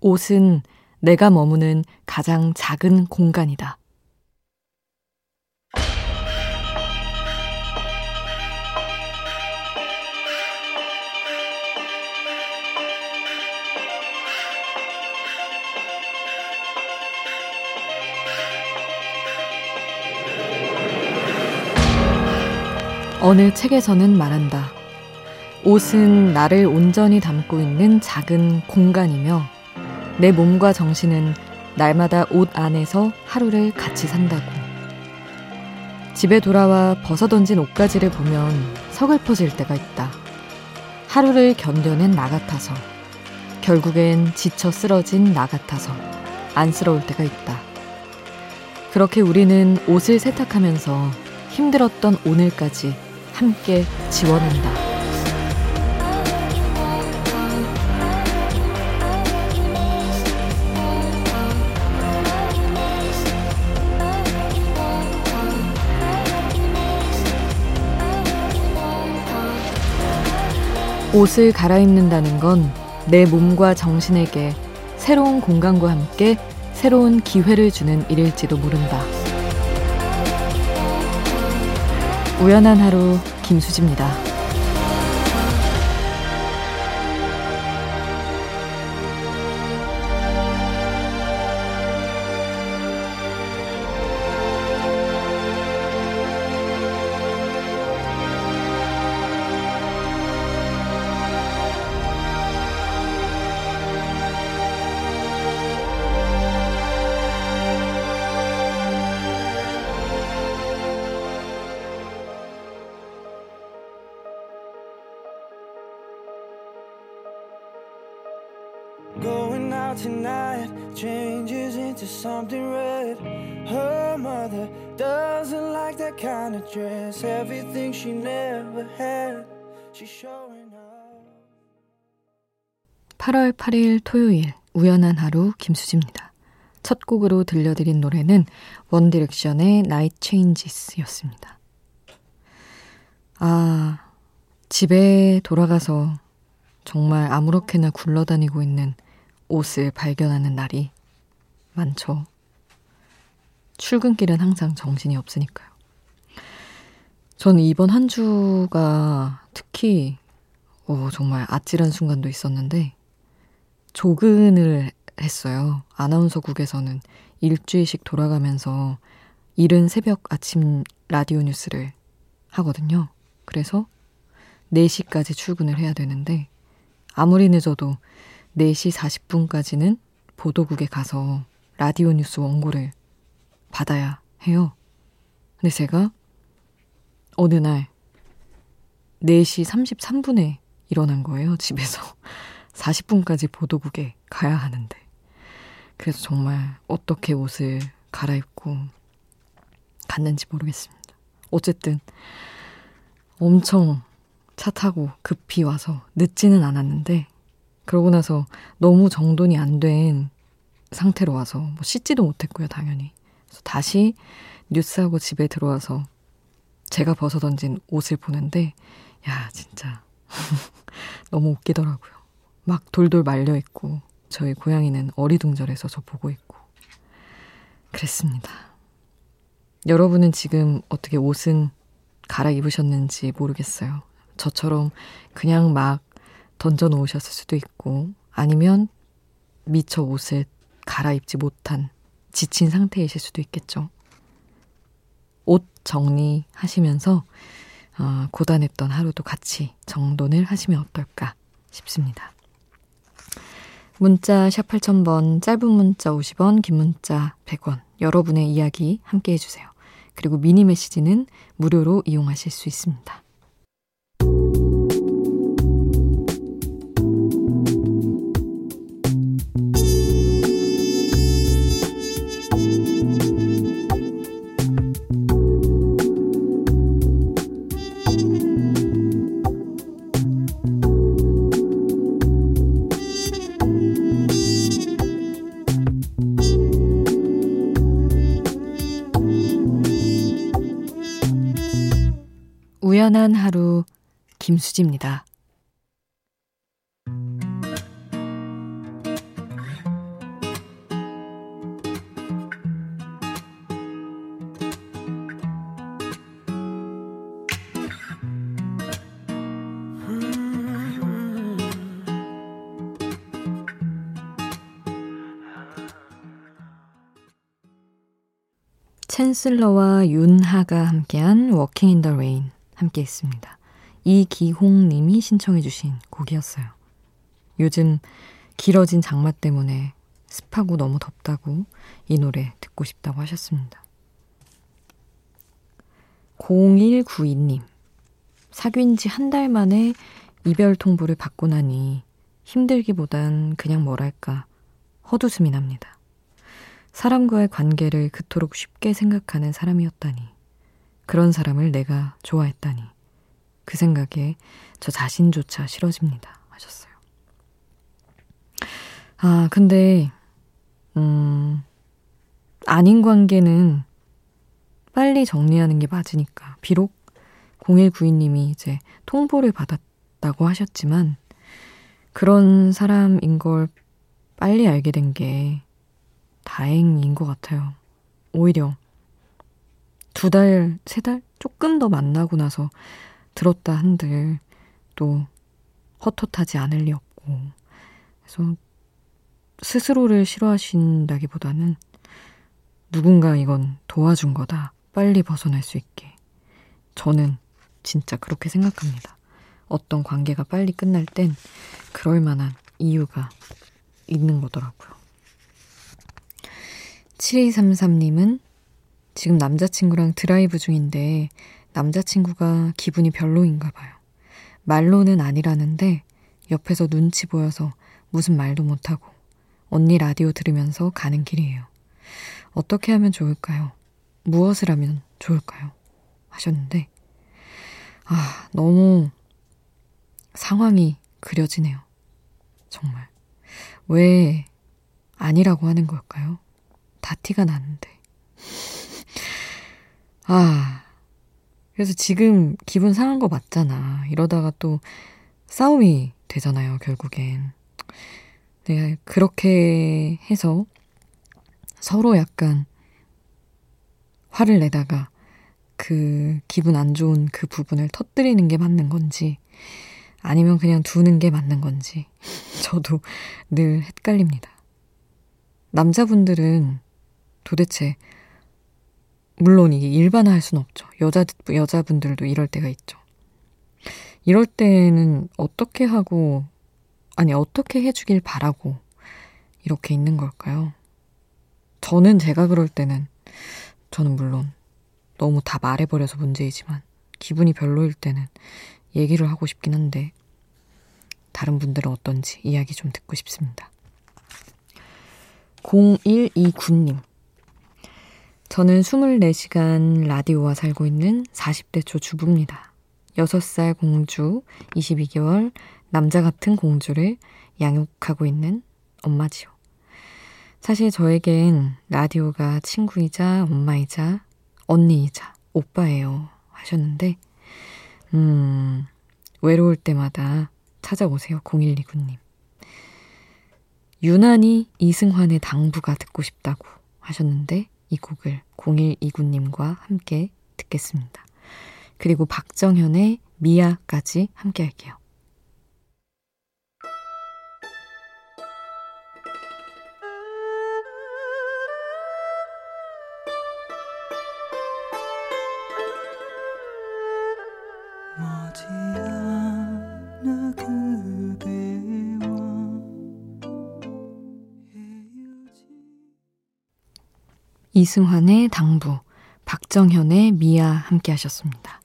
옷은 내가 머무는 가장 작은 공간이다. 어느 책에서는 말한다. 옷은 나를 온전히 담고 있는 작은 공간이며 내 몸과 정신은 날마다 옷 안에서 하루를 같이 산다고. 집에 돌아와 벗어던진 옷가지를 보면 서글퍼질 때가 있다. 하루를 견뎌낸 나 같아서, 결국엔 지쳐 쓰러진 나 같아서 안쓰러울 때가 있다. 그렇게 우리는 옷을 세탁하면서 힘들었던 오늘까지 함께 지원한다. 옷을 갈아입는다는 건 내 몸과 정신에게 새로운 공간과 함께 새로운 기회를 주는 일일지도 모른다. 우연한 하루 김수지입니다. 'Going out tonight changes into something red. Her mother doesn't like that kind of dress. Everything she never had, she's showing up. 8월 8일 토요일 우연한 하루 김수지입니다. 첫 곡으로 들려드린 노래는 원디렉션의 Night Changes였습니다. 아, 집에 돌아가서 정말 아무렇게나 굴러다니고 있는 옷을 발견하는 날이 많죠. 출근길은 항상 정신이 없으니까요. 저는 이번 한 주가 특히 오, 정말 아찔한 순간도 있었는데 조근을 했어요. 아나운서국에서는 일주일씩 돌아가면서 이른 새벽 아침 라디오 뉴스를 하거든요. 그래서 4시까지 출근을 해야 되는데 아무리 늦어도 4시 40분까지는 보도국에 가서 라디오 뉴스 원고를 받아야 해요. 근데 제가 어느 날 4시 33분에 일어난 거예요, 집에서. 40분까지 보도국에 가야 하는데. 그래서 정말 어떻게 옷을 갈아입고 갔는지 모르겠습니다. 어쨌든 엄청 차 타고 급히 와서 늦지는 않았는데 그러고 나서 너무 정돈이 안 된 상태로 와서 뭐 씻지도 못했고요, 당연히. 그래서 다시 뉴스하고 집에 들어와서 제가 벗어 던진 옷을 보는데 야, 진짜 너무 웃기더라고요. 막 돌돌 말려 있고 저희 고양이는 어리둥절해서 저 보고 있고 그랬습니다. 여러분은 지금 어떻게 옷은 갈아 입으셨는지 모르겠어요. 저처럼 그냥 막 던져 놓으셨을 수도 있고 아니면 미처 옷을 갈아입지 못한 지친 상태이실 수도 있겠죠. 옷 정리하시면서 어, 고단했던 하루도 같이 정돈을 하시면 어떨까 싶습니다. 문자 샵 8000번, 짧은 문자 50원, 긴 문자 100원. 여러분의 이야기 함께 해주세요. 그리고 미니 메시지는 무료로 이용하실 수 있습니다. 빛난 하루 김수지입니다. 챈슬러와 윤하가 함께한 Walking in the Rain 함께 했습니다. 이기홍 님이 신청해 주신 곡이었어요. 요즘 길어진 장마 때문에 습하고 너무 덥다고 이 노래 듣고 싶다고 하셨습니다. 0192님. 사귄 지 한 달 만에 이별 통보를 받고 나니 힘들기보단 그냥 뭐랄까 헛웃음이 납니다. 사람과의 관계를 그토록 쉽게 생각하는 사람이었다니. 그런 사람을 내가 좋아했다니. 그 생각에 저 자신조차 싫어집니다. 하셨어요. 아, 근데, 음, 아닌 관계는 빨리 정리하는 게 맞으니까. 비록 0192님이 이제 통보를 받았다고 하셨지만, 그런 사람인 걸 빨리 알게 된 게 다행인 것 같아요. 오히려 두 달, 세 달? 조금 더 만나고 나서 들었다 한들 또 헛헛하지 않을 리 없고. 그래서 스스로를 싫어하신다기보다는 누군가 이건 도와준 거다. 빨리 벗어날 수 있게. 저는 진짜 그렇게 생각합니다. 어떤 관계가 빨리 끝날 땐 그럴 만한 이유가 있는 거더라고요. 7233님은 지금 남자친구랑 드라이브 중인데 남자친구가 기분이 별로인가 봐요. 말로는 아니라는데 옆에서 눈치 보여서 무슨 말도 못하고 언니 라디오 들으면서 가는 길이에요. 어떻게 하면 좋을까요? 무엇을 하면 좋을까요? 하셨는데, 아, 너무 상황이 그려지네요. 정말. 왜 아니라고 하는 걸까요? 다 티가 나는데. 아, 그래서 지금 기분 상한 거 맞잖아. 이러다가 또 싸움이 되잖아요, 결국엔. 내가 그렇게 해서 서로 약간 화를 내다가 그 기분 안 좋은 그 부분을 터뜨리는 게 맞는 건지 아니면 그냥 두는 게 맞는 건지 저도 늘 헷갈립니다. 남자분들은 도대체 물론 이게 일반화할 수는 없죠. 여자 여자분들도 이럴 때가 있죠. 이럴 때는 어떻게 하고 아니 어떻게 해주길 바라고 이렇게 있는 걸까요? 저는 제가 그럴 때는 저는 물론 너무 다 말해버려서 문제이지만 기분이 별로일 때는 얘기를 하고 싶긴 한데 다른 분들은 어떤지 이야기 좀 듣고 싶습니다. 0129님. 저는 24시간 라디오와 살고 있는 40대 초 주부입니다. 6살 공주, 22개월 남자 같은 공주를 양육하고 있는 엄마지요. 사실 저에겐 라디오가 친구이자 엄마이자 언니이자 오빠예요 하셨는데 음 외로울 때마다 찾아오세요 0129님 유난히 이승환의 당부가 듣고 싶다고 하셨는데 이 곡을 0129님과 함께 듣겠습니다. 그리고 박정현의 미아까지 함께 할게요. 이승환의 당부, 박정현의 미아 함께 하셨습니다.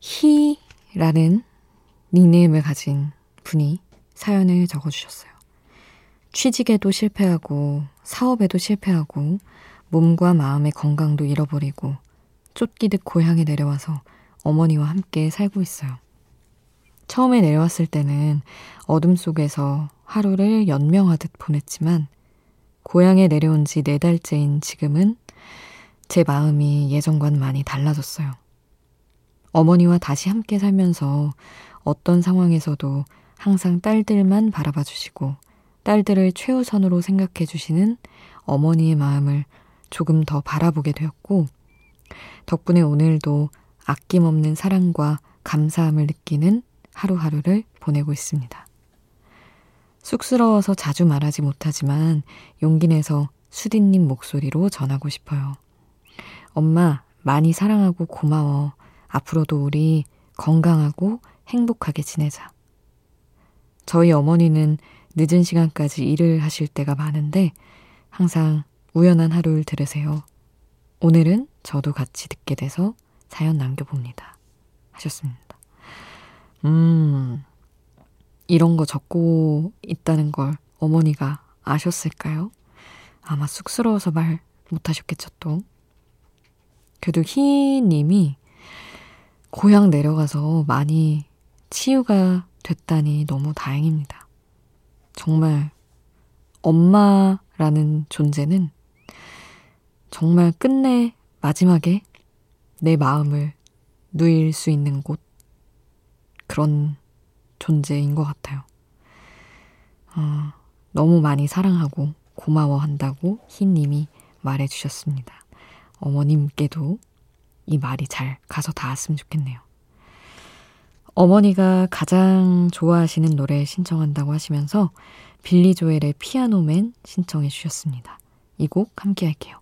희라는 닉네임을 가진 분이 사연을 적어주셨어요. 취직에도 실패하고 사업에도 실패하고 몸과 마음의 건강도 잃어버리고 쫓기듯 고향에 내려와서 어머니와 함께 살고 있어요. 처음에 내려왔을 때는 어둠 속에서 하루를 연명하듯 보냈지만 고향에 내려온 지 네 달째인 지금은 제 마음이 예전과는 많이 달라졌어요. 어머니와 다시 함께 살면서 어떤 상황에서도 항상 딸들만 바라봐 주시고 딸들을 최우선으로 생각해 주시는 어머니의 마음을 조금 더 바라보게 되었고 덕분에 오늘도 아낌없는 사랑과 감사함을 느끼는 하루하루를 보내고 있습니다. 쑥스러워서 자주 말하지 못하지만 용기 내서 수디님 목소리로 전하고 싶어요. 엄마, 많이 사랑하고 고마워. 앞으로도 우리 건강하고 행복하게 지내자. 저희 어머니는 늦은 시간까지 일을 하실 때가 많은데 항상 우연한 하루를 들으세요. 오늘은 저도 같이 듣게 돼서 사연 남겨봅니다. 하셨습니다. 음, 이런 거 적고 있다는 걸 어머니가 아셨을까요? 아마 쑥스러워서 말 못하셨겠죠, 또. 그래도 희님이 고향 내려가서 많이 치유가 됐다니 너무 다행입니다. 정말 엄마라는 존재는 정말 끝내 마지막에 내 마음을 누일 수 있는 곳 그런 존재인 것 같아요. 어, 너무 많이 사랑하고 고마워한다고 희님이 말해주셨습니다. 어머님께도 이 말이 잘 가서 닿았으면 좋겠네요. 어머니가 가장 좋아하시는 노래 신청한다고 하시면서 빌리 조엘의 피아노맨 신청해 주셨습니다. 이 곡 함께 할게요.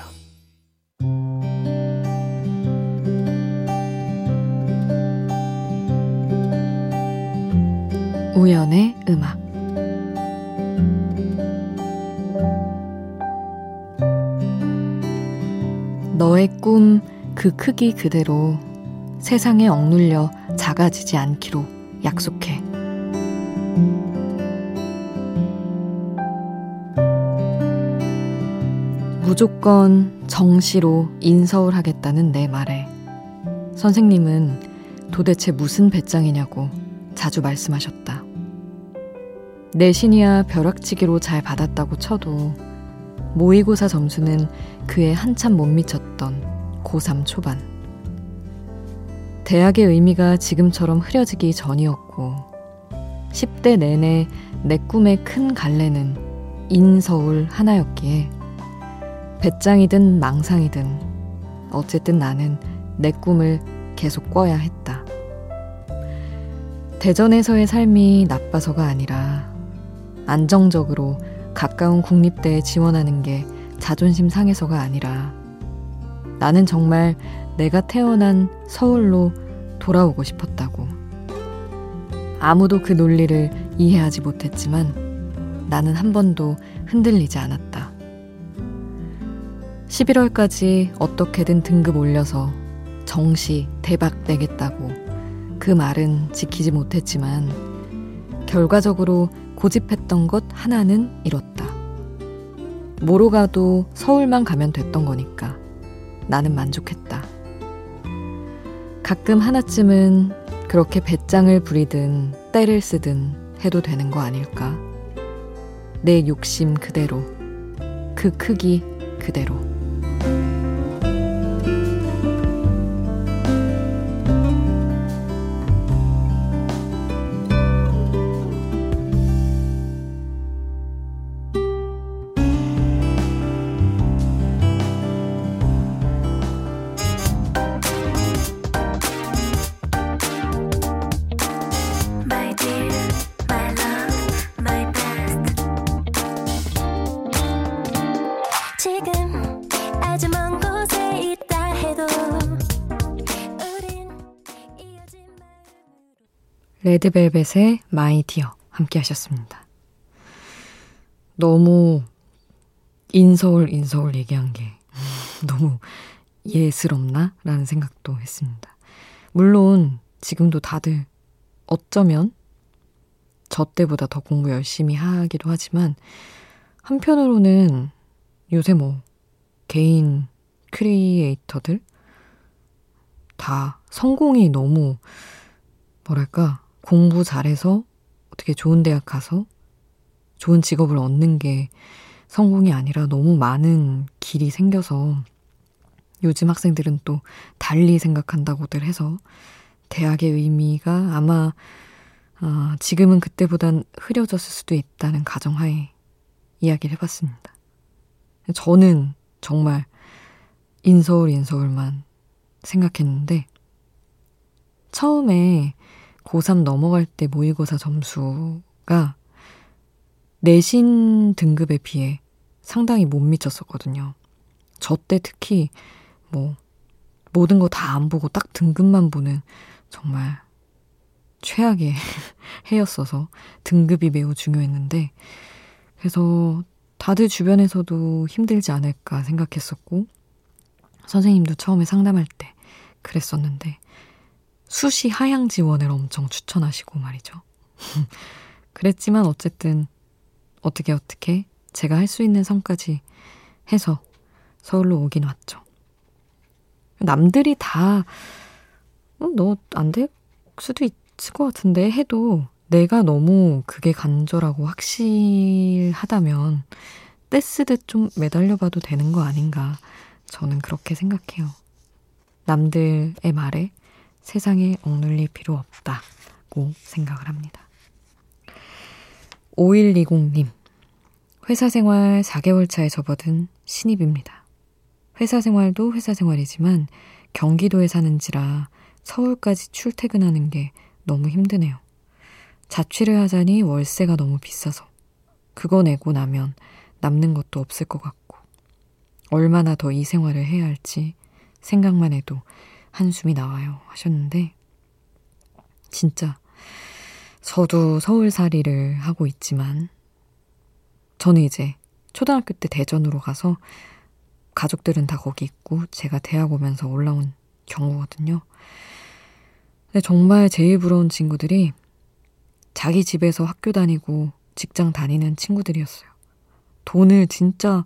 너의 꿈 그 크기 그대로 세상에 억눌려 작아지지 않기로 약속해. 무조건 정시로 인서울 하겠다는 내 말에 선생님은 도대체 무슨 배짱이냐고 자주 말씀하셨다. 내신이야 벼락치기로 잘 받았다고 쳐도 모의고사 점수는 그에 한참 못 미쳤던 고3 초반. 대학의 의미가 지금처럼 흐려지기 전이었고, 10대 내내 내 꿈의 큰 갈래는 인서울 하나였기에, 배짱이든 망상이든, 어쨌든 나는 내 꿈을 계속 꿔야 했다. 대전에서의 삶이 나빠서가 아니라, 안정적으로 가까운 국립대에 지원하는 게 자존심 상해서가 아니라 나는 정말 내가 태어난 서울로 돌아오고 싶었다고. 아무도 그 논리를 이해하지 못했지만 나는 한 번도 흔들리지 않았다. 11월까지 어떻게든 등급 올려서 정시 대박 내겠다고 그 말은 지키지 못했지만 결과적으로 고집했던 것 하나는 이뤘다. 뭐로 가도 서울만 가면 됐던 거니까 나는 만족했다. 가끔 하나쯤은 그렇게 배짱을 부리든 때를 쓰든 해도 되는 거 아닐까? 내 욕심 그대로, 그 크기 그대로. 레드벨벳의 My Dear 함께 하셨습니다. 너무 인서울 인서울 얘기한 게 너무 예스럽나? 라는 생각도 했습니다. 물론 지금도 다들 어쩌면 저 때보다 더 공부 열심히 하기도 하지만 한편으로는 요새 뭐 개인 크리에이터들 다 성공이 너무 뭐랄까 공부 잘해서 어떻게 좋은 대학 가서 좋은 직업을 얻는 게 성공이 아니라 너무 많은 길이 생겨서 요즘 학생들은 또 달리 생각한다고들 해서 대학의 의미가 아마 어, 지금은 그때보단 흐려졌을 수도 있다는 가정하에 이야기를 해봤습니다. 저는 정말 인서울 인서울만 생각했는데 처음에 고3 넘어갈 때 모의고사 점수가 내신 등급에 비해 상당히 못 미쳤었거든요. 저 때 특히 뭐 모든 거 다 안 보고 딱 등급만 보는 정말 최악의 해였어서 등급이 매우 중요했는데 그래서 다들 주변에서도 힘들지 않을까 생각했었고 선생님도 처음에 상담할 때 그랬었는데 수시 하향 지원을 엄청 추천하시고 말이죠. 그랬지만 어쨌든 어떻게 어떻게 제가 할 수 있는 선까지 해서 서울로 오긴 왔죠. 남들이 다, 어, 수도 있을 것 같은데 해도 내가 너무 그게 간절하고 확실하다면 떼쓰듯 좀 매달려봐도 되는 거 아닌가. 저는 그렇게 생각해요. 남들의 말에 세상에 억눌릴 필요 없다고 생각을 합니다. 5120님, 회사 생활 4개월 차에 접어든 신입입니다. 회사 생활도 회사 생활이지만 경기도에 사는지라 서울까지 출퇴근하는 게 너무 힘드네요. 자취를 하자니 월세가 너무 비싸서 그거 내고 나면 남는 것도 없을 것 같고 얼마나 더 이 생활을 해야 할지 생각만 해도 한숨이 나와요 하셨는데 진짜 저도 서울살이를 하고 있지만 저는 이제 초등학교 때 대전으로 가서 가족들은 다 거기 있고 제가 대학 오면서 올라온 경우거든요. 근데 정말 제일 부러운 친구들이 자기 집에서 학교 다니고 직장 다니는 친구들이었어요. 돈을 진짜,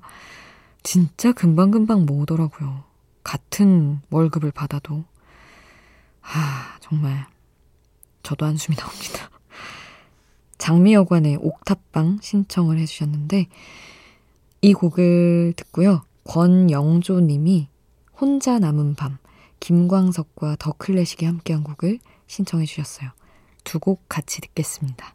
진짜 금방금방 모으더라고요. 같은 월급을 받아도. 아, 정말. 저도 한숨이 나옵니다. 장미여관의 옥탑방 신청을 해주셨는데, 이 곡을 듣고요. 권영조 님이 혼자 남은 밤, 김광석과 더 클래식이 함께한 곡을 신청해 주셨어요. 두 곡 같이 듣겠습니다.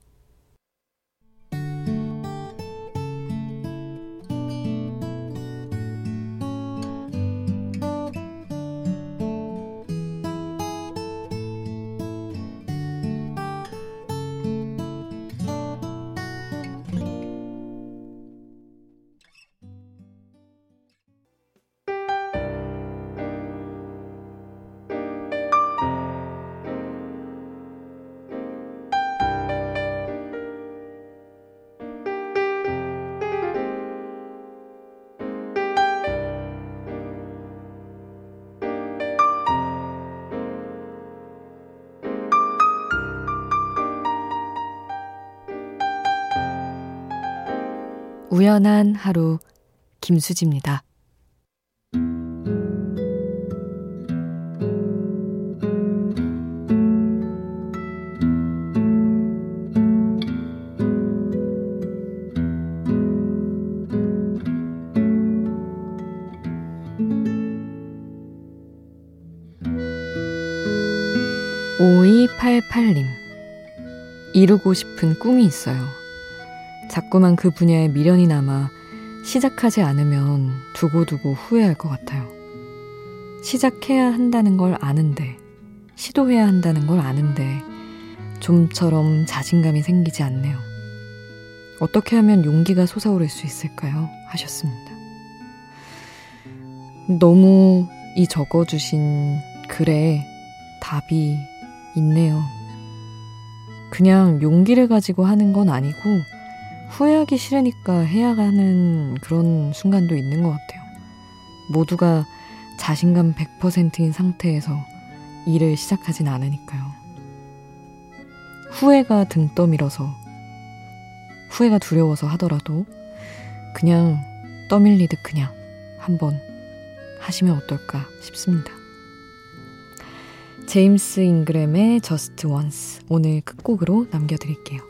우연한 하루 김수지입니다. 오이팔팔님 이루고 싶은 꿈이 있어요. 자꾸만 그 분야에 미련이 남아 시작하지 않으면 두고두고 후회할 것 같아요. 시작해야 한다는 걸 아는데, 시도해야 한다는 걸 아는데, 좀처럼 자신감이 생기지 않네요. 어떻게 하면 용기가 솟아오를 수 있을까요? 하셨습니다. 너무 이 적어주신 글에 답이 있네요. 그냥 용기를 가지고 하는 건 아니고, 후회하기 싫으니까 해야 하는 그런 순간도 있는 것 같아요. 모두가 자신감 100%인 상태에서 일을 시작하진 않으니까요. 후회가 등 떠밀어서, 후회가 두려워서 하더라도, 그냥 떠밀리듯 그냥 한번 하시면 어떨까 싶습니다. 제임스 잉그램의 Just Once 오늘 끝곡으로 남겨드릴게요.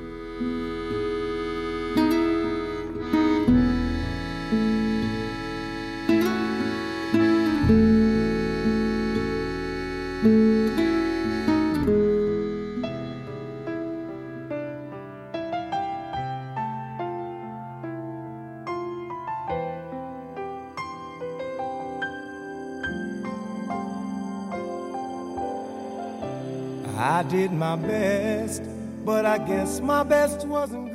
guess my best wasn't